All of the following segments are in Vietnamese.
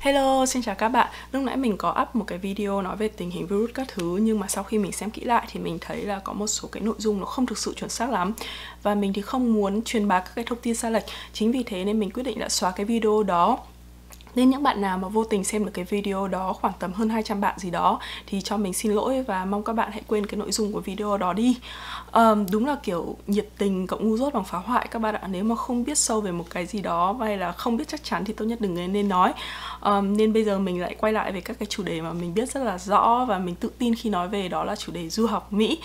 Hello, xin chào các bạn. Lúc nãy mình có up một cái video nói về tình hình virus các thứ nhưng mà sau khi mình xem kỹ lại thì mình thấy là có một số cái nội dung nó không thực sự chuẩn xác lắm và mình thì không muốn truyền bá các cái thông tin sai lệch. Chính vì thế nên mình quyết định là xóa cái video đó nên những bạn nào mà vô tình xem được cái video đó khoảng tầm hơn 200 bạn gì đó thì cho mình xin lỗi và mong các bạn hãy quên cái nội dung của video đó đi. Um, đúng là kiểu nhiệt tình cộng ngu dốt bằng phá hoại các bạn ạ. Nếu mà không biết sâu về một cái gì đó hay là không biết chắc chắn thì tốt nhất đừng nên nói. Um, nên bây giờ mình lại quay lại về các cái chủ đề mà mình biết rất là rõ và mình tự tin khi nói về đó là chủ đề du học Mỹ.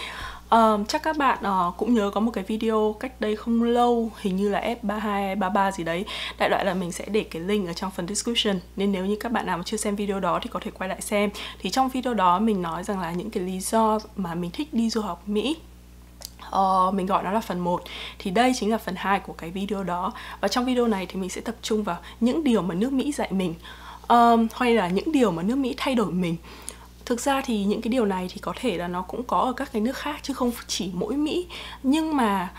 Um, chắc các bạn uh, cũng nhớ có một cái video cách đây không lâu hình như là F32 33 gì đấy. Đại loại là mình sẽ để cái link ở trong phần description. Nên nếu như các bạn nào mà chưa xem video đó thì có thể quay lại xem. Thì trong video đó mình nói rằng là những cái lý do mà mình thích đi du học Mỹ uh, mình gọi nó là phần 1 thì đây chính là phần 2 của cái video đó. Và trong video này thì mình sẽ tập trung vào những điều mà nước Mỹ dạy mình. Um, hay là những điều mà nước Mỹ thay đổi mình thực ra thì những cái điều này thì có thể là nó cũng có ở các cái nước khác chứ không chỉ mỗi Mỹ. Nhưng mà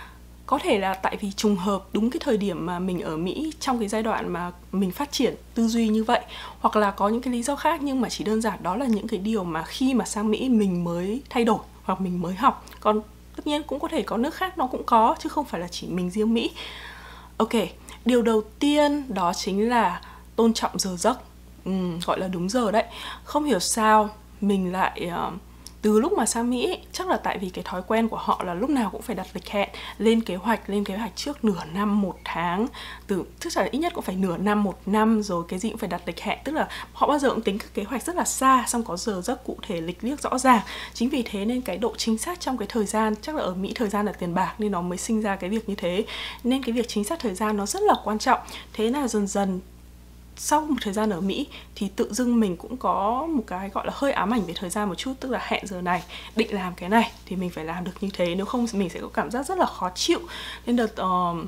có thể là tại vì trùng hợp đúng cái thời điểm mà mình ở Mỹ trong cái giai đoạn mà mình phát triển tư duy như vậy hoặc là có những cái lý do khác nhưng mà chỉ đơn giản đó là những cái điều mà khi mà sang Mỹ mình mới thay đổi hoặc mình mới học. Còn tất nhiên cũng có thể có nước khác nó cũng có chứ không phải là chỉ mình riêng Mỹ. Ok điều đầu tiên đó chính là tôn trọng giờ giấc. Ừ, gọi là đúng giờ đấy. Không hiểu sao mình lại uh, từ lúc mà sang Mỹ chắc là tại vì cái thói quen của họ là lúc nào cũng phải đặt lịch hẹn lên kế hoạch lên kế hoạch trước nửa năm một tháng. Từ tức là ít nhất cũng phải nửa năm một năm rồi cái gì cũng phải đặt lịch hẹn. Tức là họ bao giờ cũng tính các kế hoạch rất là xa xong có giờ rất cụ thể lịch liếc rõ ràng. Chính vì thế nên cái độ chính xác trong cái thời gian chắc là ở Mỹ thời gian là tiền bạc nên nó mới sinh ra cái việc như thế. Nên cái việc chính xác thời gian nó rất là quan trọng. Thế là dần dần sau một thời gian ở Mỹ thì tự dưng mình cũng có một cái gọi là hơi ám ảnh về thời gian một chút tức là hẹn giờ này định làm cái này thì mình phải làm được như thế nếu không mình sẽ có cảm giác rất là khó chịu. Nên đợt uh,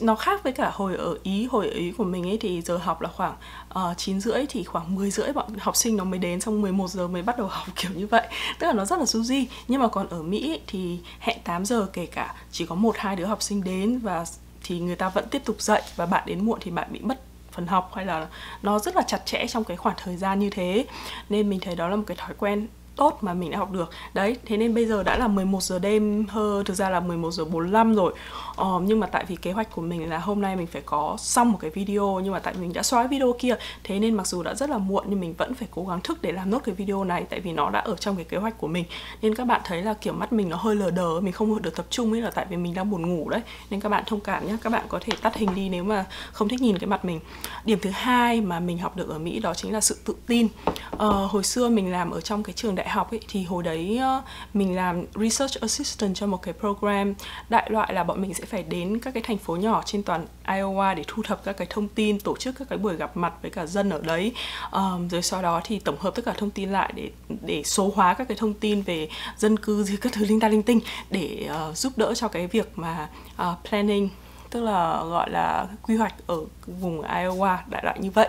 nó khác với cả hồi ở Ý hồi ở Ý của mình ấy thì giờ học là khoảng ờ, uh, 9 rưỡi thì khoảng 10 rưỡi bọn học sinh nó mới đến xong 11 giờ mới bắt đầu học kiểu như vậy. Tức là nó rất là du di. Nhưng mà còn ở Mỹ ấy, thì hẹn 8 giờ kể cả chỉ có một hai đứa học sinh đến và thì người ta vẫn tiếp tục dạy và bạn đến muộn thì bạn bị mất phần học hay là nó rất là chặt chẽ trong cái khoảng thời gian như thế. Nên mình thấy đó là một cái thói quen tốt mà mình đã học được. Đấy thế nên bây giờ đã là 11 giờ đêm hơn thực ra là 11 giờ 45 rồi. Ờ, nhưng mà tại vì kế hoạch của mình là hôm nay mình phải có xong một cái video nhưng mà tại mình đã xóa video kia thế nên mặc dù đã rất là muộn nhưng mình vẫn phải cố gắng thức để làm nốt cái video này tại vì nó đã ở trong cái kế hoạch của mình. Nên các bạn thấy là kiểu mắt mình nó hơi lờ đờ mình không được tập trung ấy là tại vì mình đang buồn ngủ đấy. Nên các bạn thông cảm nhé các bạn có thể tắt hình đi nếu mà không thích nhìn cái mặt mình. Điểm thứ hai mà mình học được ở Mỹ đó chính là sự tự tin. Ờ, hồi xưa mình làm ở trong cái trường đại học ấy thì hồi đấy ờ, mình làm research assistant cho một cái program đại loại là bọn mình sẽ phải đến các cái thành phố nhỏ trên toàn Iowa để thu thập các cái thông tin tổ chức các cái buổi gặp mặt với cả dân ở đấy. Um, rồi sau đó thì tổng hợp tất cả thông tin lại để để số hóa các cái thông tin về dân cư gì các thứ linh ta linh tinh để uh, giúp đỡ cho cái việc mà uh, planning tức là gọi là quy hoạch ở vùng Iowa đại loại như vậy.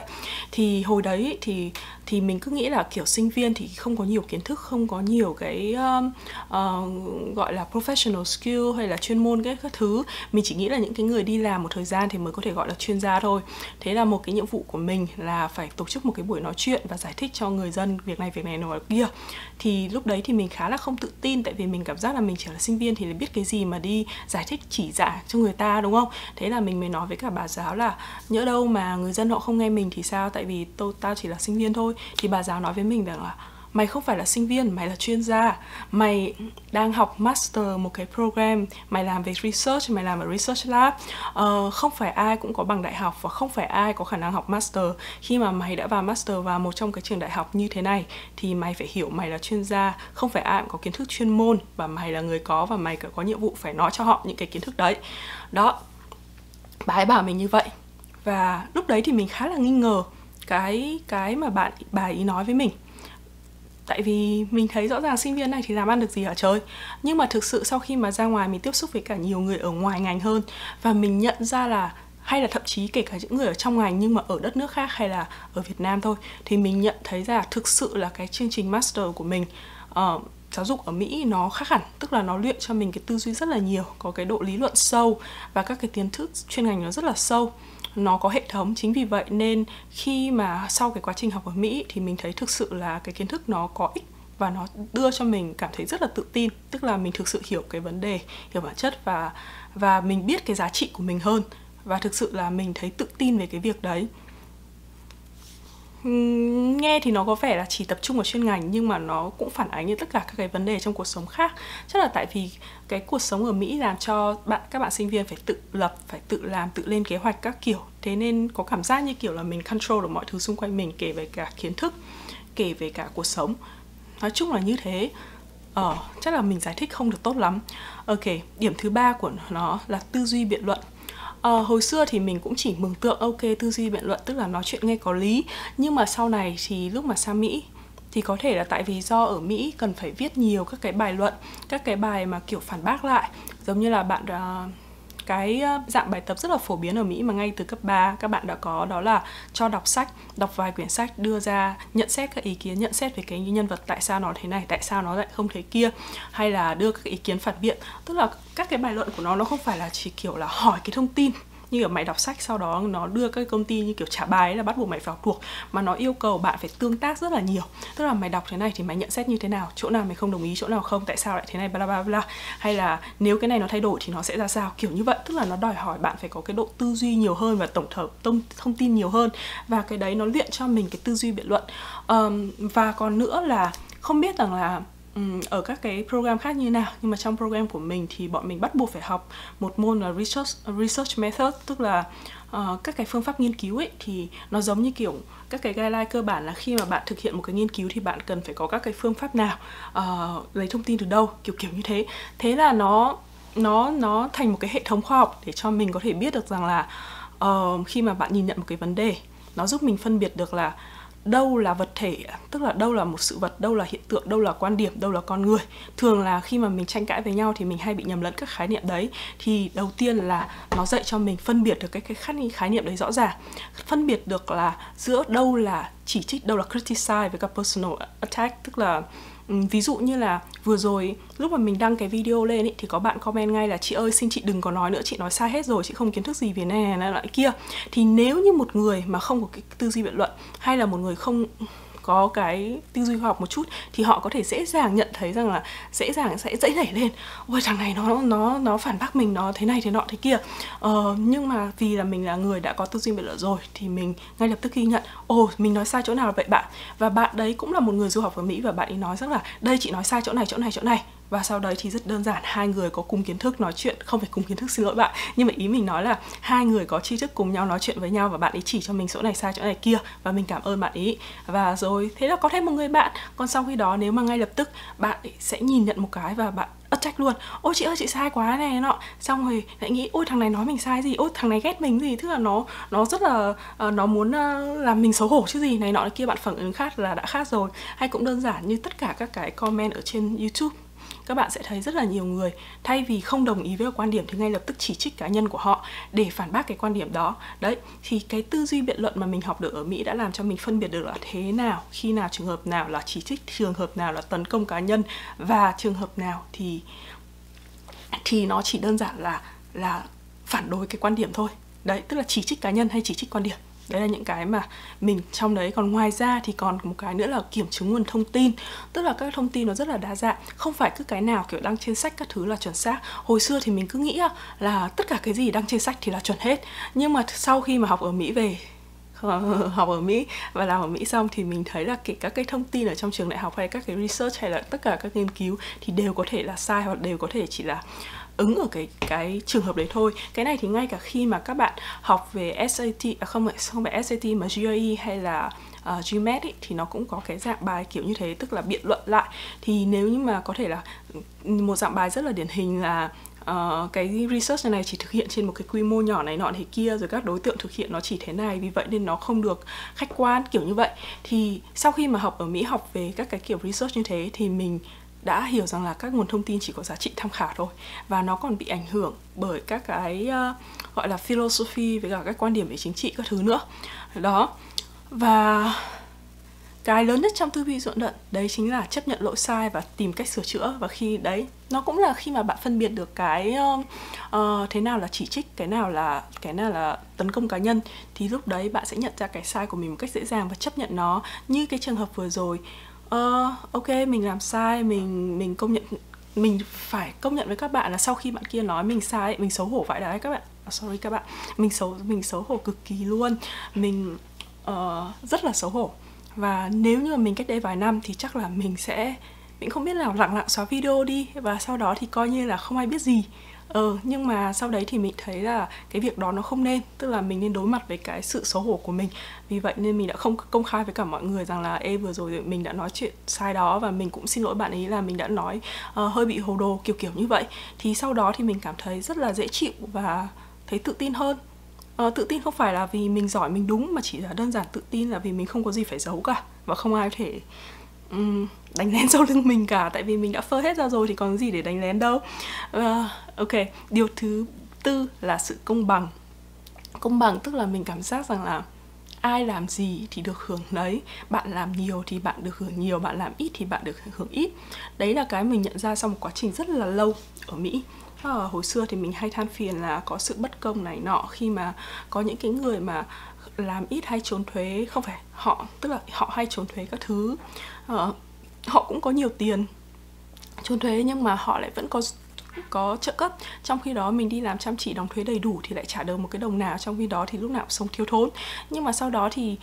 Thì hồi đấy thì thì mình cứ nghĩ là kiểu sinh viên thì không có nhiều kiến thức không có nhiều cái um, uh, gọi là professional skill hay là chuyên môn cái các thứ. Mình chỉ nghĩ là những cái người đi làm một thời gian thì mới có thể gọi là chuyên gia thôi. Thế là một cái nhiệm vụ của mình là phải tổ chức một cái buổi nói chuyện và giải thích cho người dân việc này việc này nọ kia. Thì lúc đấy thì mình khá là không tự tin tại vì mình cảm giác là mình chỉ là sinh viên thì biết cái gì mà đi giải thích chỉ giả cho người ta đúng không? Thế là mình mới nói với cả bà giáo là nhỡ đâu mà người dân họ không nghe mình thì sao? Tại vì tôi tao chỉ là sinh viên thôi thì bà giáo nói với mình rằng là mày không phải là sinh viên mày là chuyên gia. Mày đang học master một cái program mày làm về research mày làm ở research lab. Uh, không phải ai cũng có bằng đại học và không phải ai có khả năng học master. Khi mà mày đã vào master vào một trong cái trường đại học như thế này thì mày phải hiểu mày là chuyên gia. Không phải ai cũng có kiến thức chuyên môn và mày là người có và mày có nhiệm vụ phải nói cho họ những cái kiến thức đấy. Đó bà ấy bảo mình như vậy. Và lúc đấy thì mình khá là nghi ngờ cái cái mà bạn bà ý nói với mình. Tại vì mình thấy rõ ràng sinh viên này thì làm ăn được gì ở trời. Nhưng mà thực sự sau khi mà ra ngoài mình tiếp xúc với cả nhiều người ở ngoài ngành hơn và mình nhận ra là hay là thậm chí kể cả những người ở trong ngành nhưng mà ở đất nước khác hay là ở Việt Nam thôi thì mình nhận thấy ra thực sự là cái chương trình master của mình uh, giáo dục ở Mỹ nó khác hẳn. Tức là nó luyện cho mình cái tư duy rất là nhiều có cái độ lý luận sâu và các cái kiến thức chuyên ngành nó rất là sâu nó có hệ thống. Chính vì vậy nên khi mà sau cái quá trình học ở Mỹ thì mình thấy thực sự là cái kiến thức nó có ích và nó đưa cho mình cảm thấy rất là tự tin, tức là mình thực sự hiểu cái vấn đề, hiểu bản chất và và mình biết cái giá trị của mình hơn. Và thực sự là mình thấy tự tin về cái việc đấy nghe thì nó có vẻ là chỉ tập trung vào chuyên ngành nhưng mà nó cũng phản ánh như tất cả các cái vấn đề trong cuộc sống khác. Chắc là tại vì cái cuộc sống ở Mỹ làm cho bạn, các bạn sinh viên phải tự lập, phải tự làm, tự lên kế hoạch các kiểu. Thế nên có cảm giác như kiểu là mình control được mọi thứ xung quanh mình, kể về cả kiến thức, kể về cả cuộc sống. Nói chung là như thế. Ờ chắc là mình giải thích không được tốt lắm. Ok, điểm thứ ba của nó là tư duy biện luận à, hồi xưa thì mình cũng chỉ mường tượng ok tư duy biện luận tức là nói chuyện nghe có lý. Nhưng mà sau này thì lúc mà sang Mỹ thì có thể là tại vì do ở Mỹ cần phải viết nhiều các cái bài luận các cái bài mà kiểu phản bác lại. Giống như là bạn uh, cái dạng bài tập rất là phổ biến ở Mỹ mà ngay từ cấp 3 các bạn đã có đó là cho đọc sách, đọc vài quyển sách đưa ra nhận xét các ý kiến, nhận xét về cái nhân vật tại sao nó thế này, tại sao nó lại không thế kia hay là đưa các ý kiến phản biện. Tức là các cái bài luận của nó nó không phải là chỉ kiểu là hỏi cái thông tin như kiểu mày đọc sách sau đó nó đưa các công ty như kiểu trả bài là bắt buộc mày phải học thuộc mà nó yêu cầu bạn phải tương tác rất là nhiều. Tức là mày đọc thế này thì mày nhận xét như thế nào chỗ nào mày không đồng ý chỗ nào không tại sao lại thế này bla bla bla. Hay là nếu cái này nó thay đổi thì nó sẽ ra sao kiểu như vậy. Tức là nó đòi hỏi bạn phải có cái độ tư duy nhiều hơn và tổng hợp thông, thông tin nhiều hơn. Và cái đấy nó luyện cho mình cái tư duy biện luận. Um, và còn nữa là không biết rằng là ở các cái program khác như nào? Nhưng mà trong program của mình thì bọn mình bắt buộc phải học một môn là research research method tức là uh, các cái phương pháp nghiên cứu ấy thì nó giống như kiểu các cái guideline cơ bản là khi mà bạn thực hiện một cái nghiên cứu thì bạn cần phải có các cái phương pháp nào uh, lấy thông tin từ đâu kiểu kiểu như thế. Thế là nó nó nó thành một cái hệ thống khoa học để cho mình có thể biết được rằng là uh, khi mà bạn nhìn nhận một cái vấn đề nó giúp mình phân biệt được là đâu là vật thể, tức là đâu là một sự vật, đâu là hiện tượng, đâu là quan điểm, đâu là con người. Thường là khi mà mình tranh cãi với nhau thì mình hay bị nhầm lẫn các khái niệm đấy. Thì đầu tiên là nó dạy cho mình phân biệt được cái cái khái niệm đấy rõ ràng. Phân biệt được là giữa đâu là chỉ trích, đâu là criticize với cả personal attack, tức là Ừ, ví dụ như là vừa rồi lúc mà mình đăng cái video lên ý, thì có bạn comment ngay là chị ơi xin chị đừng có nói nữa chị nói sai hết rồi chị không kiến thức gì về này này loại kia. Thì nếu như một người mà không có cái tư duy biện luận hay là một người không có cái tư duy khoa học một chút thì họ có thể dễ dàng nhận thấy rằng là dễ dàng sẽ dễ nảy lên. Ôi thằng này nó nó nó phản bác mình nó thế này thế nọ thế kia. Ờ, nhưng mà vì là mình là người đã có tư duy biện luận rồi thì mình ngay lập tức ghi nhận ồ mình nói sai chỗ nào vậy bạn. Và bạn đấy cũng là một người du học ở mỹ và bạn ấy nói rằng là đây chị nói sai chỗ này chỗ này chỗ này và sau đấy thì rất đơn giản hai người có cùng kiến thức nói chuyện không phải cùng kiến thức xin lỗi bạn. Nhưng mà ý mình nói là hai người có tri thức cùng nhau nói chuyện với nhau và bạn ấy chỉ cho mình chỗ này sai chỗ này kia và mình cảm ơn bạn ấy. Và rồi thế là có thêm một người bạn. Còn sau khi đó nếu mà ngay lập tức bạn sẽ nhìn nhận một cái và bạn attack luôn. Ôi chị ơi chị sai quá này nọ. Xong rồi lại nghĩ ôi thằng này nói mình sai gì? Ôi thằng này ghét mình gì? Tức là nó nó rất là uh, nó muốn uh, làm mình xấu hổ chứ gì. Này nọ kia bạn phản ứng khác là đã khác rồi. Hay cũng đơn giản như tất cả các cái comment ở trên youtube các bạn sẽ thấy rất là nhiều người. Thay vì không đồng ý với quan điểm thì ngay lập tức chỉ trích cá nhân của họ để phản bác cái quan điểm đó. Đấy, thì cái tư duy biện luận mà mình học được ở mỹ đã làm cho mình phân biệt được là thế nào, khi nào trường hợp nào là chỉ trích, trường hợp nào là tấn công cá nhân và trường hợp nào thì thì nó chỉ đơn giản là là phản đối cái quan điểm thôi. Đấy, tức là chỉ trích cá nhân hay chỉ trích quan điểm đấy là những cái mà mình trong đấy. Còn ngoài ra thì còn một cái nữa là kiểm chứng nguồn thông tin. Tức là các thông tin nó rất là đa dạng. Không phải cứ cái nào, kiểu, đăng trên sách các thứ là chuẩn xác. Hồi xưa thì mình cứ nghĩ là tất cả cái gì đăng trên sách thì là chuẩn hết. Nhưng mà sau khi mà học ở mỹ về học ở Mỹ. Và làm ở Mỹ xong thì mình thấy là kể các cái thông tin ở trong trường đại học hay các cái research hay là tất cả các nghiên cứu thì đều có thể là sai hoặc đều có thể chỉ là ứng ở cái cái trường hợp đấy thôi. Cái này thì ngay cả khi mà các bạn học về SAT à không phải không phải SAT mà GRE hay là ờ, uh, GMAT ý, thì nó cũng có cái dạng bài kiểu như thế tức là biện luận lại. Thì nếu như mà có thể là ừ, một dạng bài rất là điển hình là uh, cái research này chỉ thực hiện trên một cái quy mô nhỏ này nọ thế kia rồi các đối tượng thực hiện nó chỉ thế này vì vậy nên nó không được khách quan kiểu như vậy. Thì sau khi mà học ở Mỹ học về các cái kiểu research như thế thì mình đã hiểu rằng là các nguồn thông tin chỉ có giá trị tham khảo thôi và nó còn bị ảnh hưởng bởi các cái uh, gọi là philosophy với cả các quan điểm về chính trị các thứ nữa. Đó. Và cái lớn nhất trong tư duy dọn luận đấy chính là chấp nhận lỗi sai và tìm cách sửa chữa. Và khi đấy nó cũng là khi mà bạn phân biệt được cái uh, thế nào là chỉ trích cái nào là cái nào là tấn công cá nhân thì lúc đấy bạn sẽ nhận ra cái sai của mình một cách dễ dàng và chấp nhận nó như cái trường hợp vừa rồi. Uh, ok mình làm sai mình mình công nhận mình phải công nhận với các bạn là sau khi bạn kia nói mình sai mình xấu hổ vậy đấy các bạn. À, sorry các bạn mình xấu mình xấu hổ cực kỳ luôn. Mình uh, rất là xấu hổ và nếu như mà mình cách đây vài năm thì chắc là mình sẽ mình không biết nào lặng lặng xóa video đi và sau đó thì coi như là không ai biết gì. Ờ nhưng mà sau đấy thì mình thấy là cái việc đó nó không nên tức là mình nên đối mặt với cái sự xấu hổ của mình. Vì vậy nên mình đã không công khai với cả mọi người rằng là ê vừa rồi mình đã nói chuyện sai đó và mình cũng xin lỗi bạn ấy là mình đã nói uh, hơi bị hồ đồ kiểu kiểu như vậy. Thì sau đó thì mình cảm thấy rất là dễ chịu và thấy tự tin hơn à, tự tin không phải là vì mình giỏi mình đúng mà chỉ là đơn giản tự tin là vì mình không có gì phải giấu cả. Và không ai có thể um, đánh lén sau lưng mình cả. Tại vì mình đã phơ hết ra rồi thì còn gì để đánh lén đâu. Uh, ok. Điều thứ tư là sự công bằng. Công bằng tức là mình cảm giác rằng là ai làm gì thì được hưởng lấy bạn làm nhiều thì bạn được hưởng nhiều bạn làm ít thì bạn được hưởng ít. Đấy là cái mình nhận ra sau một quá trình rất là lâu ở mỹ à, hồi xưa thì mình hay than phiền là có sự bất công này nọ khi mà có những cái người mà làm ít hay trốn thuế. Không phải họ tức là họ hay trốn thuế các thứ. À, họ cũng có nhiều tiền trốn thuế nhưng mà họ lại vẫn có có trợ cấp. Trong khi đó mình đi làm chăm chỉ đóng thuế đầy đủ thì lại trả được một cái đồng nào trong khi đó thì lúc nào cũng sống thiếu thốn. Nhưng mà sau đó thì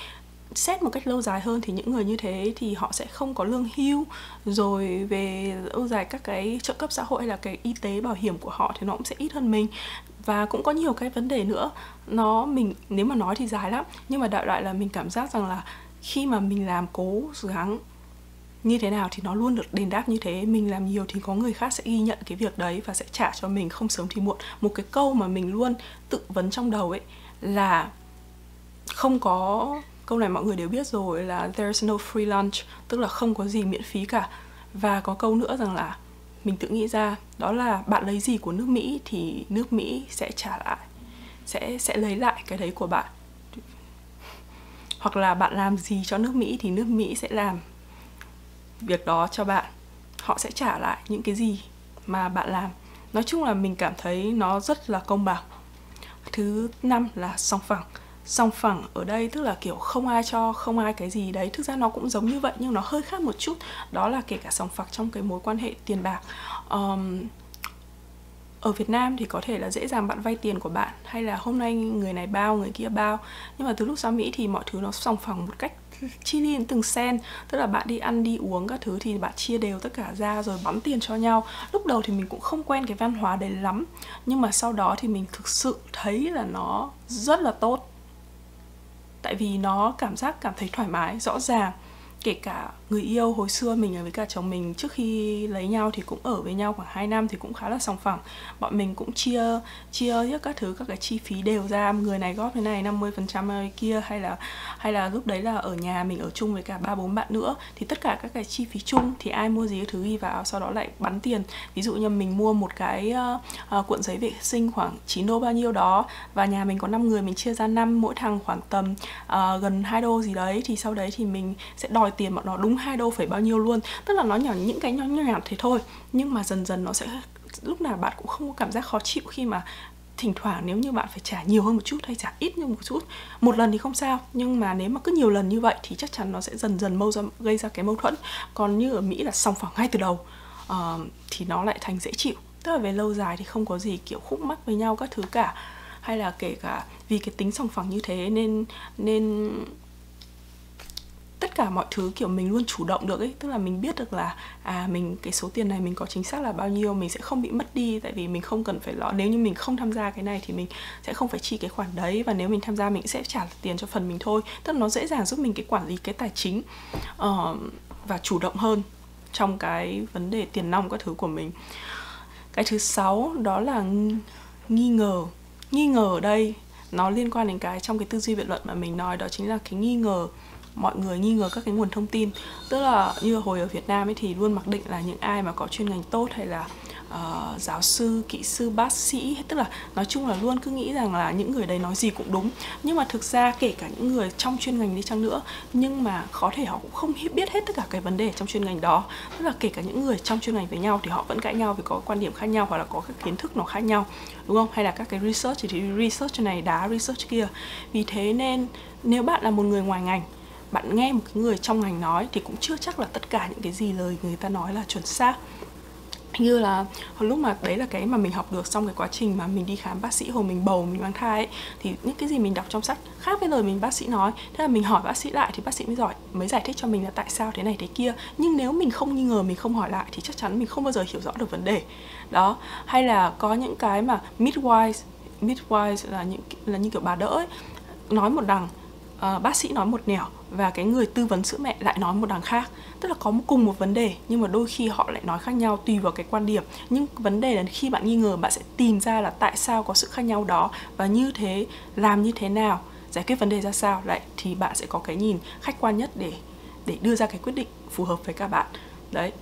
xét một cách lâu dài hơn thì những người như thế thì họ sẽ không có lương hưu. Rồi về lâu dài các cái trợ cấp xã hội hay là cái y tế bảo hiểm của họ thì nó cũng sẽ ít hơn mình. Và cũng có nhiều cái vấn đề nữa. Nó mình, nếu mà nói thì dài lắm. Nhưng mà đại loại là mình cảm giác rằng là khi mà mình làm cố gắng như thế nào thì nó luôn được đền đáp như thế. Mình làm nhiều thì có người khác sẽ ghi nhận cái việc đấy và sẽ trả cho mình không sớm thì muộn. Một cái câu mà mình luôn tự vấn trong đầu ấy là không có câu này mọi người đều biết rồi, là there's no free lunch, tức là không có gì miễn phí cả. Và có câu nữa rằng là mình tự nghĩ ra, đó là bạn lấy gì của nước Mỹ thì nước Mỹ sẽ trả lại, sẽ sẽ lấy lại cái đấy của bạn. Hoặc là bạn làm gì cho nước Mỹ thì nước Mỹ sẽ làm việc đó cho bạn. Họ sẽ trả lại những cái gì mà bạn làm. Nói chung là mình cảm thấy nó rất là công bằng. Thứ năm là song phẳng song phẳng ở đây tức là kiểu không ai cho không ai cái gì đấy. Thực ra nó cũng giống như vậy nhưng nó hơi khác một chút. Đó là kể cả song phẳng trong cái mối quan hệ tiền bạc. Um, ở Việt Nam thì có thể là dễ dàng bạn vay tiền của bạn hay là hôm nay người này bao người kia bao. Nhưng mà từ lúc sang Mỹ thì mọi thứ nó song phẳng một cách chi li từng sen. Tức là bạn đi ăn đi uống các thứ thì bạn chia đều tất cả ra rồi bắn tiền cho nhau. Lúc đầu thì mình cũng không quen cái văn hóa đấy lắm. Nhưng mà sau đó thì mình thực sự thấy là nó rất là tốt tại vì nó cảm giác cảm thấy thoải mái rõ ràng kể cả người yêu hồi xưa mình với cả chồng mình trước khi lấy nhau thì cũng ở với nhau khoảng 2 năm thì cũng khá là sòng phẳng. Bọn mình cũng chia chia hết các thứ các cái chi phí đều ra người này góp thế này 50 phần trăm kia hay là hay là lúc đấy là ở nhà mình ở chung với cả ba bốn bạn nữa thì tất cả các cái chi phí chung thì ai mua gì thứ ghi vào sau đó lại bắn tiền. Ví dụ như mình mua một cái uh, uh, cuộn giấy vệ sinh khoảng 9 đô bao nhiêu đó và nhà mình có 5 người mình chia ra năm mỗi thằng khoảng tầm uh, gần 2 đô gì đấy thì sau đấy thì mình sẽ đòi tiền bọn nó đúng hai đô phải bao nhiêu luôn. Tức là nó nhỏ những cái nhỏ nhặt thế thôi. Nhưng mà dần dần nó sẽ lúc nào bạn cũng không có cảm giác khó chịu khi mà thỉnh thoảng nếu như bạn phải trả nhiều hơn một chút hay trả ít hơn một chút. Một lần thì không sao nhưng mà nếu mà cứ nhiều lần như vậy thì chắc chắn nó sẽ dần dần mâu ra gây ra cái mâu thuẫn. Còn như ở mỹ là song phẳng ngay từ đầu uh, thì nó lại thành dễ chịu. Tức là về lâu dài thì không có gì kiểu khúc mắc với nhau các thứ cả. Hay là kể cả vì cái tính song phẳng như thế nên nên cả mọi thứ kiểu mình luôn chủ động được ấy. Tức là mình biết được là à mình cái số tiền này mình có chính xác là bao nhiêu mình sẽ không bị mất đi tại vì mình không cần phải lo. Nếu như mình không tham gia cái này thì mình sẽ không phải chi cái khoản đấy và nếu mình tham gia mình sẽ trả tiền cho phần mình thôi. Tức là nó dễ dàng giúp mình cái quản lý cái tài chính uh, và chủ động hơn trong cái vấn đề tiền nong các thứ của mình. Cái thứ sáu đó là nghi ngờ. Nghi ngờ ở đây nó liên quan đến cái trong cái tư duy biện luận mà mình nói đó chính là cái nghi ngờ mọi người nghi ngờ các cái nguồn thông tin. Tức là như hồi ở Việt Nam ấy thì luôn mặc định là những ai mà có chuyên ngành tốt hay là uh, giáo sư kỹ sư bác sĩ tức là nói chung là luôn cứ nghĩ rằng là những người đấy nói gì cũng đúng. Nhưng mà thực ra kể cả những người trong chuyên ngành đi chăng nữa nhưng mà có thể họ cũng không biết hết tất cả cái vấn đề trong chuyên ngành đó. Tức là kể cả những người trong chuyên ngành với nhau thì họ vẫn cãi nhau vì có quan điểm khác nhau hoặc là có các kiến thức nó khác nhau đúng không? Hay là các cái research thì research này đá research kia. Vì thế nên nếu bạn là một người ngoài ngành bạn nghe một cái người trong ngành nói thì cũng chưa chắc là tất cả những cái gì lời người ta nói là chuẩn xác. Như là hồi lúc mà đấy là cái mà mình học được trong cái quá trình mà mình đi khám bác sĩ hồi mình bầu mình mang thai ấy, thì những cái gì mình đọc trong sách khác với lời mình bác sĩ nói. Thế là mình hỏi bác sĩ lại thì bác sĩ mới giỏi mới giải thích cho mình là tại sao thế này thế kia. Nhưng nếu mình không nghi ngờ mình không hỏi lại thì chắc chắn mình không bao giờ hiểu rõ được vấn đề. Đó hay là có những cái mà midwives midwives là những là như kiểu bà đỡ ấy, nói một đằng uh, bác sĩ nói một nẻo và cái người tư vấn sữa mẹ lại nói một đằng khác. Tức là có một cùng một vấn đề nhưng mà đôi khi họ lại nói khác nhau tùy vào cái quan điểm. Nhưng vấn đề là khi bạn nghi ngờ bạn sẽ tìm ra là tại sao có sự khác nhau đó và như thế làm như thế nào giải quyết vấn đề ra sao. Lại thì bạn sẽ có cái nhìn khách quan nhất để để đưa ra cái quyết định phù hợp với các bạn. Đấy.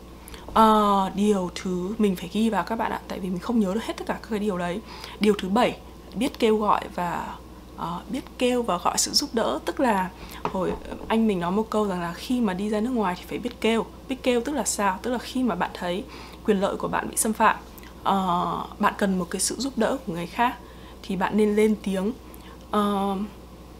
Uh, điều thứ mình phải ghi vào các bạn ạ tại vì mình không nhớ được hết tất cả các cái điều đấy. Điều thứ bảy biết kêu gọi và uh, biết kêu và gọi sự giúp đỡ. Tức là hồi anh mình nói một câu rằng là khi mà đi ra nước ngoài thì phải biết kêu. Biết kêu tức là sao? Tức là khi mà bạn thấy quyền lợi của bạn bị xâm phạm uh, bạn cần một cái sự giúp đỡ của người khác thì bạn nên lên tiếng. Uh,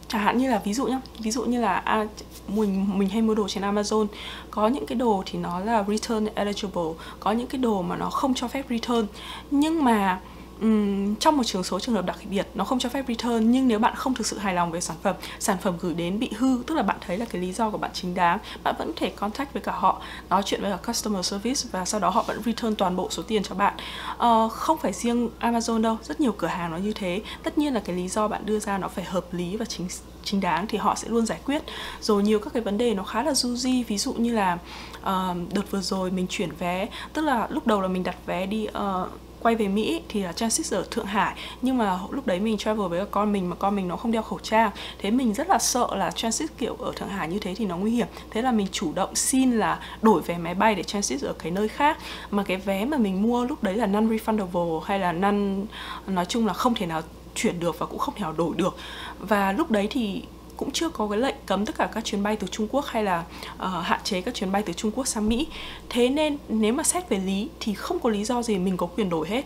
chẳng hạn như là ví dụ nhá ví dụ như là à, mình mình hay mua đồ trên Amazon có những cái đồ thì nó là return eligible có những cái đồ mà nó không cho phép return. Nhưng mà um, trong một trường số trường hợp đặc biệt nó không cho phép return nhưng nếu bạn không thực sự hài lòng về sản phẩm sản phẩm gửi đến bị hư tức là bạn thấy là cái lý do của bạn chính đáng bạn vẫn thể contact với cả họ nói chuyện với cả customer service và sau đó họ vẫn return toàn bộ số tiền cho bạn. Uh, không phải riêng Amazon đâu rất nhiều cửa hàng nó như thế. Tất nhiên là cái lý do bạn đưa ra nó phải hợp lý và chính chính đáng thì họ sẽ luôn giải quyết. Rồi nhiều các cái vấn đề nó khá là du di ví dụ như là uh, đợt vừa rồi mình chuyển vé tức là lúc đầu là mình đặt vé đi uh, quay về Mỹ thì là transit ở Thượng Hải. Nhưng mà lúc đấy mình travel với con mình mà con mình nó không đeo khẩu trang. Thế mình rất là sợ là transit kiểu, ở Thượng Hải như thế thì nó nguy hiểm. Thế là mình chủ động xin là đổi vé máy bay để transit ở cái nơi khác. Mà cái vé mà mình mua lúc đấy là non refundable hay là non, nói chung là không thể nào chuyển được và cũng không thể nào đổi được. Và lúc đấy thì cũng chưa có cái lệnh cấm tất cả các chuyến bay từ Trung Quốc hay là uh, hạn chế các chuyến bay từ Trung Quốc sang Mỹ. Thế nên nếu mà xét về lý thì không có lý do gì mình có quyền đổi hết.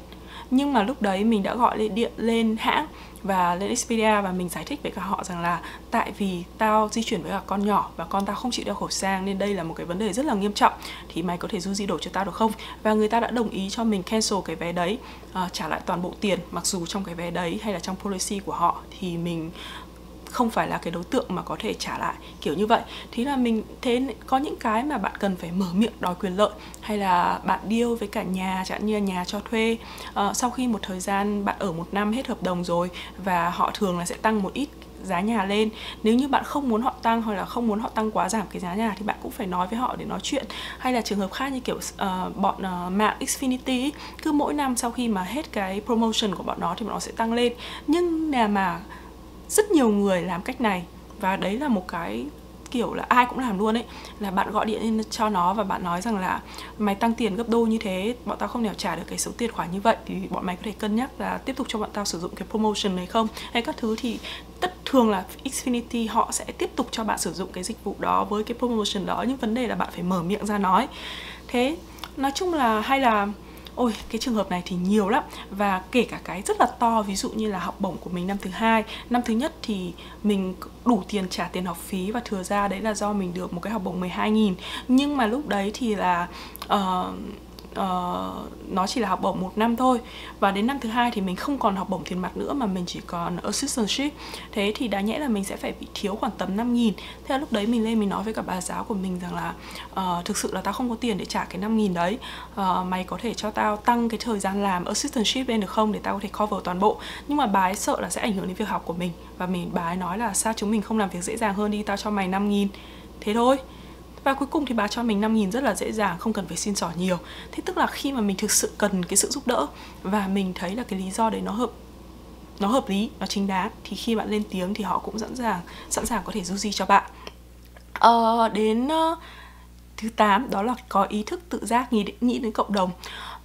Nhưng mà lúc đấy mình đã gọi lên điện lên hãng và lên Expedia và mình giải thích với cả họ rằng là tại vì tao di chuyển với cả con nhỏ và con tao không chịu đeo khẩu trang nên đây là một cái vấn đề rất là nghiêm trọng thì mày có thể du di đổi cho tao được không và người ta đã đồng ý cho mình cancel cái vé đấy uh, trả lại toàn bộ tiền mặc dù trong cái vé đấy hay là trong policy của họ thì mình không phải là cái đối tượng mà có thể trả lại kiểu như vậy. Thì là mình thế có những cái mà bạn cần phải mở miệng đòi quyền lợi hay là bạn điêu với cả nhà chẳng như là nhà cho thuê. À, sau khi một thời gian bạn ở một năm hết hợp đồng rồi và họ thường là sẽ tăng một ít giá nhà lên. Nếu như bạn không muốn họ tăng hoặc là không muốn họ tăng quá giảm cái giá nhà thì bạn cũng phải nói với họ để nói chuyện. Hay là trường hợp khác như kiểu uh, bọn uh, mạng Xfinity cứ mỗi năm sau khi mà hết cái promotion của bọn nó thì bọn nó sẽ tăng lên. Nhưng nhà mà rất nhiều người làm cách này. Và đấy là một cái kiểu là ai cũng làm luôn ấy. Là bạn gọi điện lên cho nó và bạn nói rằng là mày tăng tiền gấp đôi như thế, bọn tao không nào trả được cái số tiền khoản như vậy, thì bọn mày có thể cân nhắc là tiếp tục cho bọn tao sử dụng cái promotion này không? Hay các thứ thì tất thường là Xfinity họ sẽ tiếp tục cho bạn sử dụng cái dịch vụ đó với cái promotion đó. Nhưng vấn đề là bạn phải mở miệng ra nói. Thế, nói chung là hay là ôi cái trường hợp này thì nhiều lắm. Và kể cả cái rất là to ví dụ như là học bổng của mình năm thứ hai. Năm thứ nhất thì mình đủ tiền trả tiền học phí và thừa ra đấy là do mình được một cái học bổng 12 nghìn. Nhưng mà lúc đấy thì là uh, uh, nó chỉ là học bổng một năm thôi. Và đến năm thứ hai thì mình không còn học bổng tiền mặt nữa mà mình chỉ còn assistantship. Thế thì đáng nhẽ là mình sẽ phải bị thiếu khoảng tầm 5 nghìn. Thế là lúc đấy mình lên mình nói với cả bà giáo của mình rằng là uh, thực sự là tao không có tiền để trả cái 5 nghìn đấy. Uh, mày có thể cho tao tăng cái thời gian làm assistantship lên được không để tao có thể cover toàn bộ. Nhưng mà bà ấy sợ là sẽ ảnh hưởng đến việc học của mình. Và mình bà ấy nói là sao chúng mình không làm việc dễ dàng hơn đi tao cho mày 5 nghìn. Thế thôi và cuối cùng thì bà cho mình 5 nghìn rất là dễ dàng không cần phải xin xỏ nhiều. Thế tức là khi mà mình thực sự cần cái sự giúp đỡ và mình thấy là cái lý do đấy nó hợp nó hợp lý nó chính đáng thì khi bạn lên tiếng thì họ cũng sẵn sàng sẵn sàng có thể du di cho bạn. Ờ, đến uh, thứ 8 đó là có ý thức tự giác nghĩ đến, nghĩ đến cộng đồng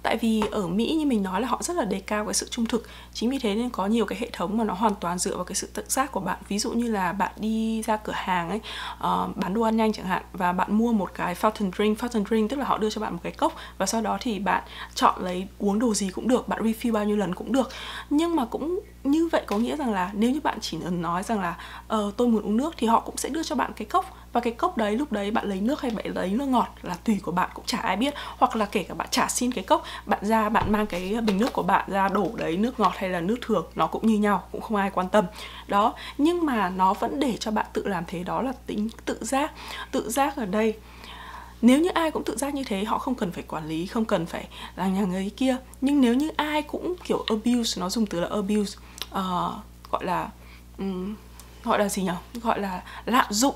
tại vì ở Mỹ như mình nói là họ rất là đề cao cái sự trung thực. Chính vì thế nên có nhiều cái hệ thống mà nó hoàn toàn dựa vào cái sự tự giác của bạn. Ví dụ như là bạn đi ra cửa hàng ấy uh, bán đồ ăn nhanh chẳng hạn và bạn mua một cái fountain drink. Fountain drink tức là họ đưa cho bạn một cái cốc và sau đó thì bạn chọn lấy uống đồ gì cũng được bạn refill bao nhiêu lần cũng được. Nhưng mà cũng như vậy có nghĩa rằng là nếu như bạn chỉ nói rằng là uh, tôi muốn uống nước thì họ cũng sẽ đưa cho bạn cái cốc và cái cốc đấy lúc đấy bạn lấy nước hay bạn lấy nước ngọt là tùy của bạn cũng chả ai biết. Hoặc là kể cả bạn trả xin cái cốc bạn ra bạn mang cái bình nước của bạn ra đổ đấy nước ngọt hay là nước thường nó cũng như nhau cũng không ai quan tâm. Đó nhưng mà nó vẫn để cho bạn tự làm thế đó là tính tự giác. Tự giác ở đây nếu như ai cũng tự giác như thế họ không cần phải quản lý không cần phải là nhà người kia. Nhưng nếu như ai cũng kiểu abuse nó dùng từ là abuse uh, gọi là um, gọi là gì nhỉ gọi là lạm dụng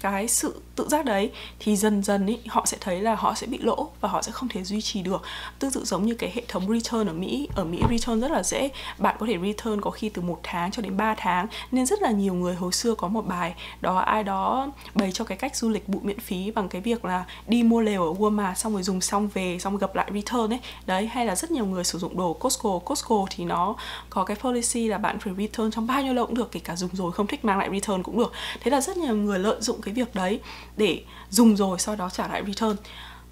cái sự tự giác đấy thì dần dần ý, họ sẽ thấy là họ sẽ bị lỗ và họ sẽ không thể duy trì được. Tương tự giống như cái hệ thống return ở Mỹ ở Mỹ return rất là dễ. Bạn có thể return có khi từ một tháng cho đến 3 tháng nên rất là nhiều người hồi xưa có một bài đó ai đó bày cho cái cách du lịch bụi miễn phí bằng cái việc là đi mua lều ở Walmart xong rồi dùng xong về xong gặp lại return ấy. Đấy hay là rất nhiều người sử dụng đồ Costco. Costco thì nó có cái policy là bạn phải return trong bao nhiêu lâu cũng được kể cả dùng rồi không thích mang lại return cũng được. Thế là rất nhiều người lợi dụng cái cái việc đấy để dùng rồi sau đó trả lại return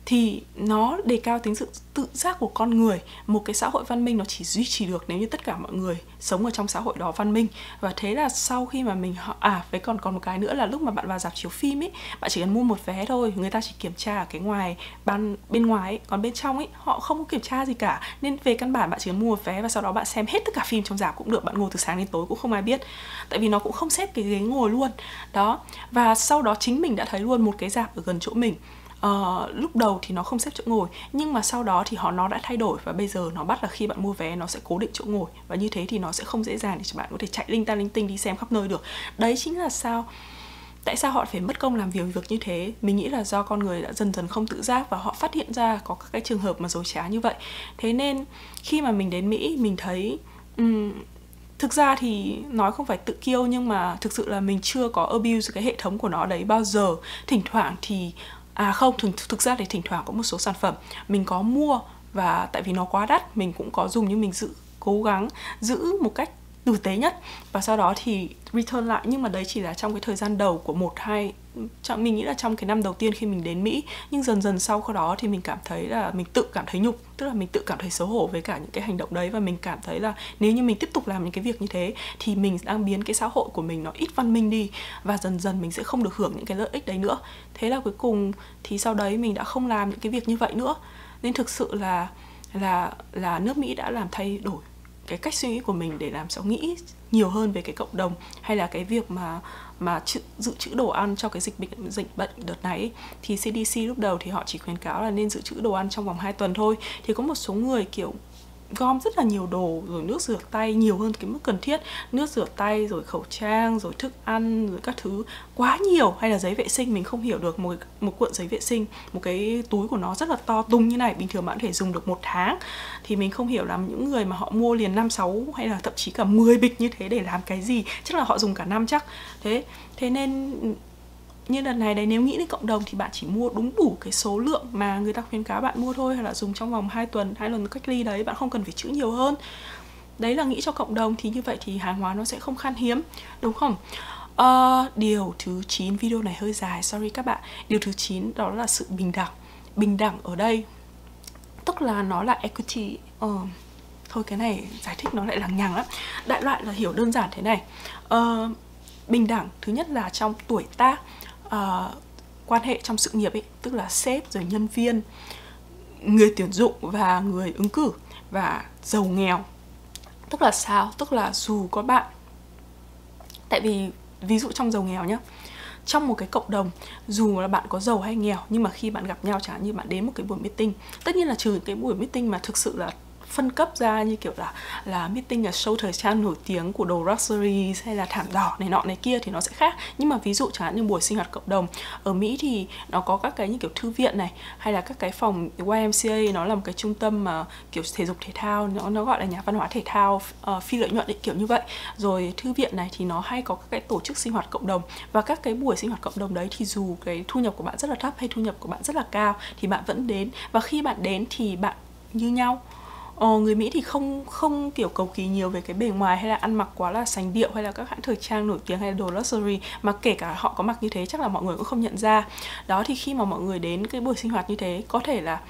thì nó đề cao tính sự tự giác của con người. Một cái xã hội văn minh nó chỉ duy trì được nếu như tất cả mọi người sống ở trong xã hội đó văn minh. Và thế là sau khi mà mình à với còn còn một cái nữa là lúc mà bạn vào dạp chiếu phim ấy bạn chỉ cần mua một vé thôi người ta chỉ kiểm tra ở cái ngoài ban bên ngoài ấy, còn bên trong ấy họ không có kiểm tra gì cả. Nên về căn bản bạn chỉ cần mua một vé và sau đó bạn xem hết tất cả phim trong dạp cũng được bạn ngồi từ sáng đến tối cũng không ai biết. Tại vì nó cũng không xếp cái ghế ngồi luôn. Đó. Và sau đó chính mình đã thấy luôn một cái dạp ở gần chỗ mình uh, lúc đầu thì nó không xếp chỗ ngồi nhưng mà sau đó thì họ nó đã thay đổi và bây giờ nó bắt là khi bạn mua vé nó sẽ cố định chỗ ngồi. Và như thế thì nó sẽ không dễ dàng để cho bạn có thể chạy linh ta linh tinh đi xem khắp nơi được. Đấy chính là sao tại sao họ phải mất công làm việc việc như thế? Mình nghĩ là do con người đã dần dần không tự giác và họ phát hiện ra có các cái trường hợp mà dối trá như vậy. Thế nên khi mà mình đến mỹ mình thấy um, thực ra thì nói không phải tự kiêu nhưng mà thực sự là mình chưa có abuse cái hệ thống của nó đấy bao giờ. Thỉnh thoảng thì à không thực, thực ra thì thỉnh thoảng có một số sản phẩm mình có mua và tại vì nó quá đắt mình cũng có dùng nhưng mình giữ cố gắng giữ một cách tử tế nhất. Và sau đó thì return lại nhưng mà đấy chỉ là trong cái thời gian đầu của một hai trong mình nghĩ là trong cái năm đầu tiên khi mình đến Mỹ, nhưng dần dần sau đó thì mình cảm thấy là mình tự cảm thấy nhục, tức là mình tự cảm thấy xấu hổ với cả những cái hành động đấy và mình cảm thấy là nếu như mình tiếp tục làm những cái việc như thế thì mình đang biến cái xã hội của mình nó ít văn minh đi và dần dần mình sẽ không được hưởng những cái lợi ích đấy nữa. Thế là cuối cùng thì sau đấy mình đã không làm những cái việc như vậy nữa. Nên thực sự là là là nước Mỹ đã làm thay đổi cái cách suy nghĩ của mình để làm sao nghĩ nhiều hơn về cái cộng đồng hay là cái việc mà mà chữ, dự trữ đồ ăn cho cái dịch bệnh dịch bệnh đợt này ấy, thì CDC lúc đầu thì họ chỉ khuyến cáo là nên dự trữ đồ ăn trong vòng 2 tuần thôi. Thì có một số người kiểu gom rất là nhiều đồ, rồi nước rửa tay nhiều hơn cái mức cần thiết. Nước rửa tay, rồi khẩu trang, rồi thức ăn, rồi các thứ. Quá nhiều, hay là giấy vệ sinh, mình không hiểu được. Một một cuộn giấy vệ sinh, một cái túi của nó rất là to, tung như này, bình thường bạn có thể dùng được một tháng. Thì mình không hiểu là những người mà họ mua liền năm, sáu, hay là thậm chí cả 10 bịch như thế để làm cái gì. Chắc là họ dùng cả năm chắc. Thế thế nên như lần này đấy nếu nghĩ đến cộng đồng thì bạn chỉ mua đúng đủ cái số lượng mà người ta khuyến cáo bạn mua thôi hoặc là dùng trong vòng 2 tuần hai lần cách ly đấy bạn không cần phải chữ nhiều hơn. Đấy là nghĩ cho cộng đồng thì như vậy thì hàng hóa nó sẽ không khan hiếm đúng không? Uh, điều thứ 9 video này hơi dài sorry các bạn. Điều thứ 9 đó là sự bình đẳng. Bình đẳng ở đây tức là nó là equity uh, thôi cái này giải thích nó lại lằng nhằng lắm. Đại loại là hiểu đơn giản thế này. Uh, bình đẳng thứ nhất là trong tuổi tác uh, quan hệ trong sự nghiệp ấy tức là sếp rồi nhân viên người tuyển dụng và người ứng cử và giàu nghèo. Tức là sao? Tức là dù có bạn tại vì ví dụ trong giàu nghèo nhá trong một cái cộng đồng dù là bạn có giàu hay nghèo nhưng mà khi bạn gặp nhau chẳng như bạn đến một cái buổi meeting tất nhiên là trừ cái buổi meeting mà thực sự là phân cấp ra như kiểu là là meeting là show thời trang nổi tiếng của đồ luxury hay là thảm đỏ này nọ này kia thì nó sẽ khác. Nhưng mà ví dụ chẳng hạn như buổi sinh hoạt cộng đồng ở Mỹ thì nó có các cái như kiểu thư viện này hay là các cái phòng YMCA nó là một cái trung tâm mà kiểu thể dục thể thao nó nó gọi là nhà văn hóa thể thao uh, phi lợi nhuận ấy, kiểu như vậy. Rồi thư viện này thì nó hay có các cái tổ chức sinh hoạt cộng đồng. Và các cái buổi sinh hoạt cộng đồng đấy thì dù cái thu nhập của bạn rất là thấp hay thu nhập của bạn rất là cao thì bạn vẫn đến. Và khi bạn đến thì bạn như nhau. Ờ, người Mỹ thì không không kiểu cầu kỳ nhiều về cái bề ngoài hay là ăn mặc quá là sành điệu hay là các hãng thời trang nổi tiếng hay là đồ luxury mà kể cả họ có mặc như thế chắc là mọi người cũng không nhận ra. Đó thì khi mà mọi người đến cái buổi sinh hoạt như thế có thể là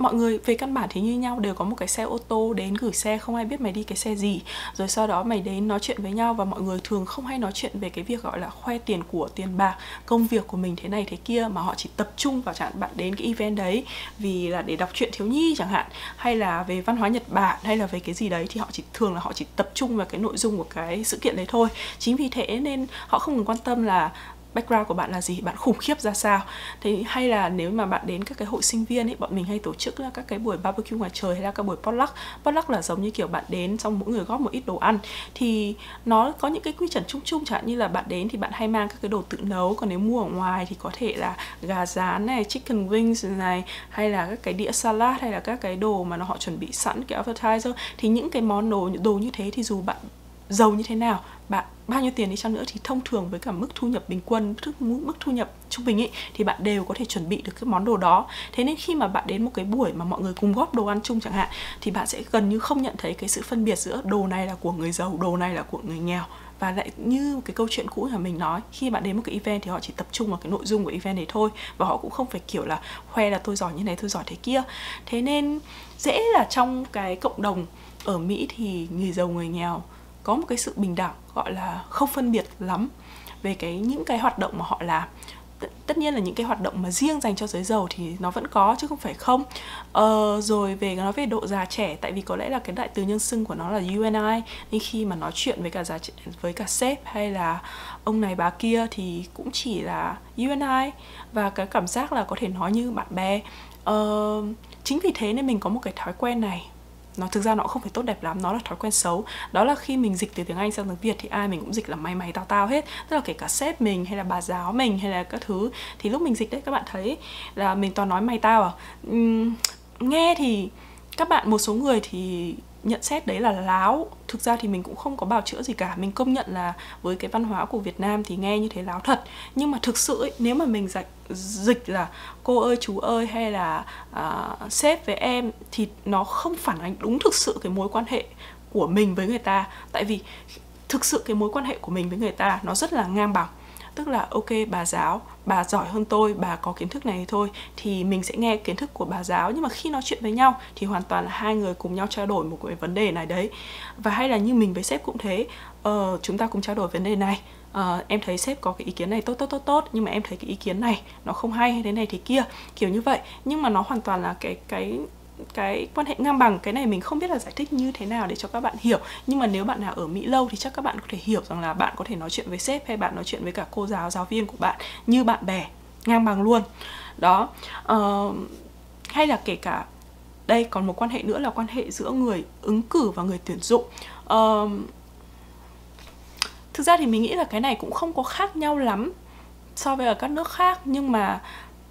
mọi người về căn bản thì như nhau, đều có một cái xe ô tô đến gửi xe, không ai biết mày đi cái xe gì. Rồi sau đó mày đến nói chuyện với nhau và mọi người thường không hay nói chuyện về cái việc gọi là khoe tiền của, tiền bạc, công việc của mình thế này thế kia, mà họ chỉ tập trung vào chẳng bạn đến cái event đấy vì là để đọc truyện thiếu nhi chẳng hạn, hay là về văn hóa Nhật Bản, hay là về cái gì đấy, thì họ chỉ, thường là họ chỉ tập trung vào cái nội dung của cái sự kiện đấy thôi. Chính vì thế nên họ không cần quan tâm là background của bạn là gì? Bạn khủng khiếp ra sao? Thế hay là nếu mà bạn đến các cái hội sinh viên ấy, bọn mình hay tổ chức là các cái buổi barbecue ngoài trời hay là các buổi potluck. Potluck là giống như kiểu bạn đến xong mỗi người góp một ít đồ ăn. Thì nó có những cái quy chuẩn chung chung, chẳng hạn như là bạn đến thì bạn hay mang các cái đồ tự nấu. Còn nếu mua ở ngoài thì có thể là gà rán này, chicken wings này, hay là các cái đĩa salad, hay là các cái đồ mà nó họ chuẩn bị sẵn, cái appetizer. Thì những cái món đồ đồ như thế thì dù bạn giàu như thế nào, bạn, bao nhiêu tiền đi chăng nữa thì thông thường với cả mức thu nhập bình quân mức mức thu nhập trung bình ấy, thì bạn đều có thể chuẩn bị được cái món đồ đó. Thế nên khi mà bạn đến một cái buổi mà mọi người cùng góp đồ ăn chung chẳng hạn, thì bạn sẽ gần như không nhận thấy cái sự phân biệt giữa đồ này là của người giàu, đồ này là của người nghèo. Và lại như cái câu chuyện cũ mà mình nói, khi bạn đến một cái event thì họ chỉ tập trung vào cái nội dung của event đấy thôi và họ cũng không phải kiểu là khoe là tôi giỏi như này, tôi giỏi thế kia. Thế nên dễ là trong cái cộng đồng ở Mỹ thì người giàu, người nghèo có một cái sự bình đẳng gọi là không phân biệt lắm về cái những cái hoạt động mà họ làm. Tất nhiên là những cái hoạt động mà riêng dành cho giới giàu thì nó vẫn có chứ không phải không. Ờ, rồi về nói về độ già trẻ tại vì có lẽ là cái đại từ nhân xưng của nó là UNI nên khi mà nói chuyện với cả già trẻ, với cả sếp hay là ông này bà kia thì cũng chỉ là UNI và cái cảm giác là có thể nói như bạn bè. Ờ, chính vì thế nên mình có một cái thói quen này nó thực ra nó không phải tốt đẹp lắm nó là thói quen xấu. Đó là khi mình dịch từ tiếng anh sang tiếng việt thì ai mình cũng dịch là mày mày tao tao hết. Tức là kể cả sếp mình hay là bà giáo mình hay là các thứ. Thì lúc mình dịch đấy các bạn thấy là mình toàn nói mày tao à? Uhm, nghe thì các bạn một số người thì nhận xét đấy là láo. Thực ra thì mình cũng không có bào chữa gì cả. Mình công nhận là với cái văn hóa của Việt Nam thì nghe như thế láo thật. Nhưng mà thực sự ấy, nếu mà mình dịch dịch là cô ơi chú ơi hay là uh, sếp với em thì nó không phản ánh đúng thực sự cái mối quan hệ của mình với người ta. Tại vì thực sự cái mối quan hệ của mình với người ta nó rất là ngang bằng tức là ok bà giáo bà giỏi hơn tôi bà có kiến thức này thôi thì mình sẽ nghe kiến thức của bà giáo. Nhưng mà khi nói chuyện với nhau thì hoàn toàn là hai người cùng nhau trao đổi một cái vấn đề này đấy. Và hay là như mình với sếp cũng thế ờ, chúng ta cùng trao đổi vấn đề này. Uh, em thấy sếp có cái ý kiến này tốt tốt tốt tốt nhưng mà em thấy cái ý kiến này nó không hay hay thế này thì kia kiểu như vậy. Nhưng mà nó hoàn toàn là cái cái cái quan hệ ngang bằng cái này mình không biết là giải thích như thế nào để cho các bạn hiểu. Nhưng mà nếu bạn nào ở Mỹ lâu thì chắc các bạn có thể hiểu rằng là bạn có thể nói chuyện với sếp hay bạn nói chuyện với cả cô giáo giáo viên của bạn như bạn bè ngang bằng luôn. Đó uh, hay là kể cả đây còn một quan hệ nữa là quan hệ giữa người ứng cử và người tuyển dụng. Uh, thực ra thì mình nghĩ là cái này cũng không có khác nhau lắm so với ở các nước khác nhưng mà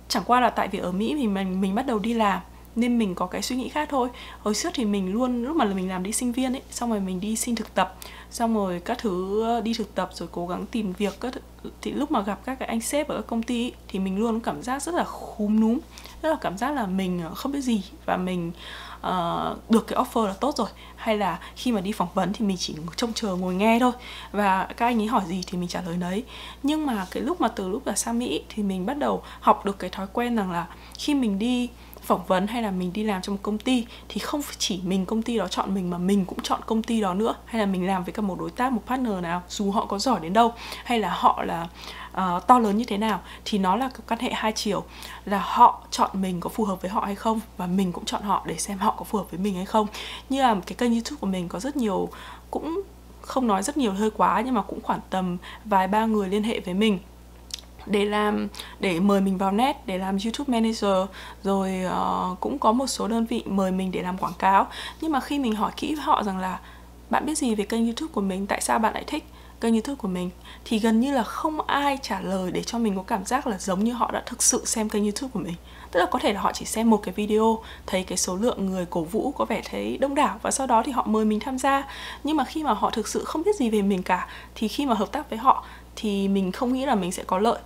chẳng qua là tại vì ở Mỹ thì mình mình bắt đầu đi làm nên mình có cái suy nghĩ khác thôi. Hồi trước thì mình luôn lúc mà là mình làm đi sinh viên ấy xong rồi mình đi xin thực tập xong rồi các thứ ờ, đi thực tập rồi cố gắng tìm việc các thì lúc mà gặp các cái anh sếp ở các công ty ấy, thì mình luôn cảm giác rất là khúm núm rất là cảm giác là mình ờ, không biết gì và mình uh, được cái offer là tốt rồi. Hay là khi mà đi phỏng vấn thì mình chỉ trông chờ ngồi nghe thôi. Và các anh ấy hỏi gì thì mình trả lời đấy nhưng mà cái lúc mà từ lúc là sang mỹ thì mình bắt đầu học được cái thói quen rằng là khi mình đi phỏng vấn hay là mình đi làm trong một công ty thì không chỉ mình công ty đó chọn mình mà mình cũng chọn công ty đó nữa. Hay là mình làm với cả một đối tác một partner nào dù họ có giỏi đến đâu hay là họ là uh, to lớn như thế nào thì nó là quan hệ hai chiều. Là họ chọn mình có phù hợp với họ hay không và mình cũng chọn họ để xem họ có phù hợp với mình hay không. Như là cái kênh youtube của mình có rất nhiều cũng không nói rất nhiều hơi quá nhưng mà cũng khoảng tầm vài ba người liên hệ với mình để làm để mời mình vào net để làm YouTube manager. Rồi uh, cũng có một số đơn vị mời mình để làm quảng cáo. Nhưng mà khi mình hỏi kỹ với họ rằng là bạn biết gì về kênh YouTube của mình? Tại sao bạn lại thích kênh youtube của mình? Thì gần như là không ai trả lời để cho mình có cảm giác là giống như họ đã thực sự xem kênh youtube của mình. Tức là có thể là họ chỉ xem một cái video thấy cái số lượng người cổ vũ có vẻ thấy đông đảo và sau đó thì họ mời mình tham gia. Nhưng mà khi mà họ thực sự không biết gì về mình cả thì khi mà hợp tác với họ thì mình không nghĩ là mình sẽ có lợi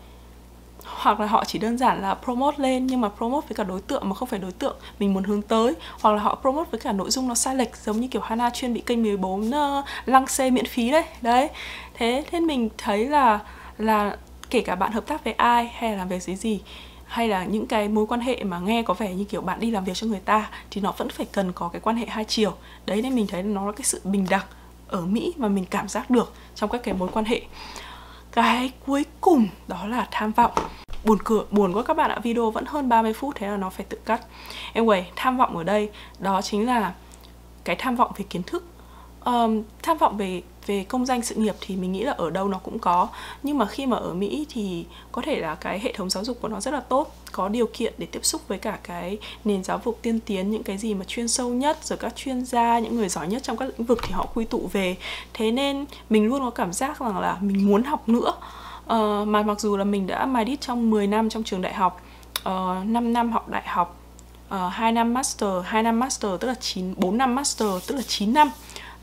hoặc là họ chỉ đơn giản là promote lên nhưng mà promote với cả đối tượng mà không phải đối tượng mình muốn hướng tới. Hoặc là họ promote với cả nội dung nó sai lệch giống như kiểu Hana chuyên bị kênh 14 uh, ờ, lăng xê miễn phí đấy. Đấy. Thế thế mình thấy là là kể cả bạn hợp tác với ai hay là làm việc gì gì hay là những cái mối quan hệ mà nghe có vẻ như kiểu bạn đi làm việc cho người ta thì nó vẫn phải cần có cái quan hệ hai chiều. Đấy nên mình thấy nó là cái sự bình đẳng ở Mỹ mà mình cảm giác được trong các cái mối quan hệ cái cuối cùng đó là tham vọng. Buồn cửa buồn quá các bạn ạ. Video vẫn hơn 30 phút, thế là nó phải tự cắt. Anyway, tham vọng ở đây, đó chính là cái tham vọng về kiến thức um, tham vọng về về công danh sự nghiệp thì mình nghĩ là ở đâu nó cũng có. Nhưng mà khi mà ở Mỹ thì có thể là cái hệ thống giáo dục của nó rất là tốt có điều kiện để tiếp xúc với cả cái nền giáo dục tiên tiến những cái gì mà chuyên sâu nhất rồi các chuyên gia những người giỏi nhất trong các lĩnh vực thì họ quy tụ về. Thế nên mình luôn có cảm giác rằng là mình muốn học nữa. Uh, mà mặc dù là mình đã mài đít trong 10 năm trong trường đại học ờ, uh, 5 năm học đại học ờ, uh, 2 năm master 2 năm master tức là 9 4 năm master tức là 9 năm.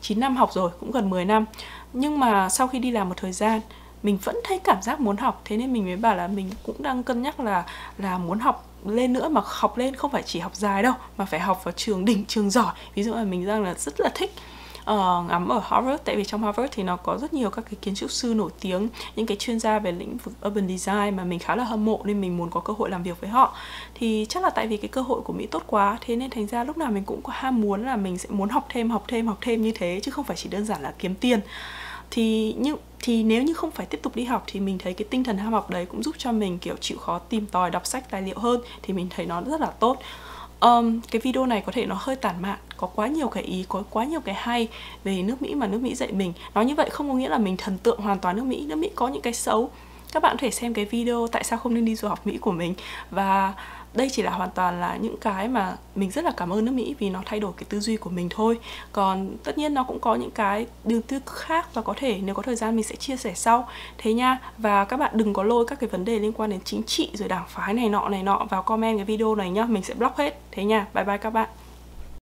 9 năm học rồi, cũng gần 10 năm. Nhưng mà sau khi đi làm một thời gian, mình vẫn thấy cảm giác muốn học. Thế nên mình mới bảo là mình cũng đang cân nhắc là là muốn học lên nữa, mà học lên không phải chỉ học dài đâu, mà phải học vào trường đỉnh, trường giỏi. Ví dụ là mình đang là rất là thích uh, ngắm ở Harvard tại vì trong Harvard thì nó có rất nhiều các cái kiến trúc sư nổi tiếng những cái chuyên gia về lĩnh vực urban design mà mình khá là hâm mộ nên mình muốn có cơ hội làm việc với họ. Thì chắc là tại vì cái cơ hội của Mỹ tốt quá thế nên thành ra lúc nào mình cũng có ham muốn là mình sẽ muốn học thêm học thêm học thêm như thế chứ không phải chỉ đơn giản là kiếm tiền. Thì nhưng thì nếu như không phải tiếp tục đi học thì mình thấy cái tinh thần ham học đấy cũng giúp cho mình kiểu chịu khó tìm tòi đọc sách tài liệu hơn thì mình thấy nó rất là tốt um, cái video này có thể nó hơi tản mạn có quá nhiều cái ý có quá nhiều cái hay về nước mỹ mà nước mỹ dạy mình. Nói như vậy không có nghĩa là mình thần tượng hoàn toàn nước mỹ. Nước mỹ có những cái xấu. Các bạn có thể xem cái video tại sao không nên đi du học mỹ của mình và đây chỉ là hoàn toàn là những cái mà mình rất là cảm ơn nước Mỹ vì nó thay đổi cái tư duy của mình thôi. Còn tất nhiên nó cũng có những cái đường tư khác và có thể nếu có thời gian mình sẽ chia sẻ sau. Thế nha, và các bạn đừng có lôi các cái vấn đề liên quan đến chính trị rồi đảng phái này nọ này nọ vào comment cái video này nhá, mình sẽ block hết. Thế nha, bye bye các bạn.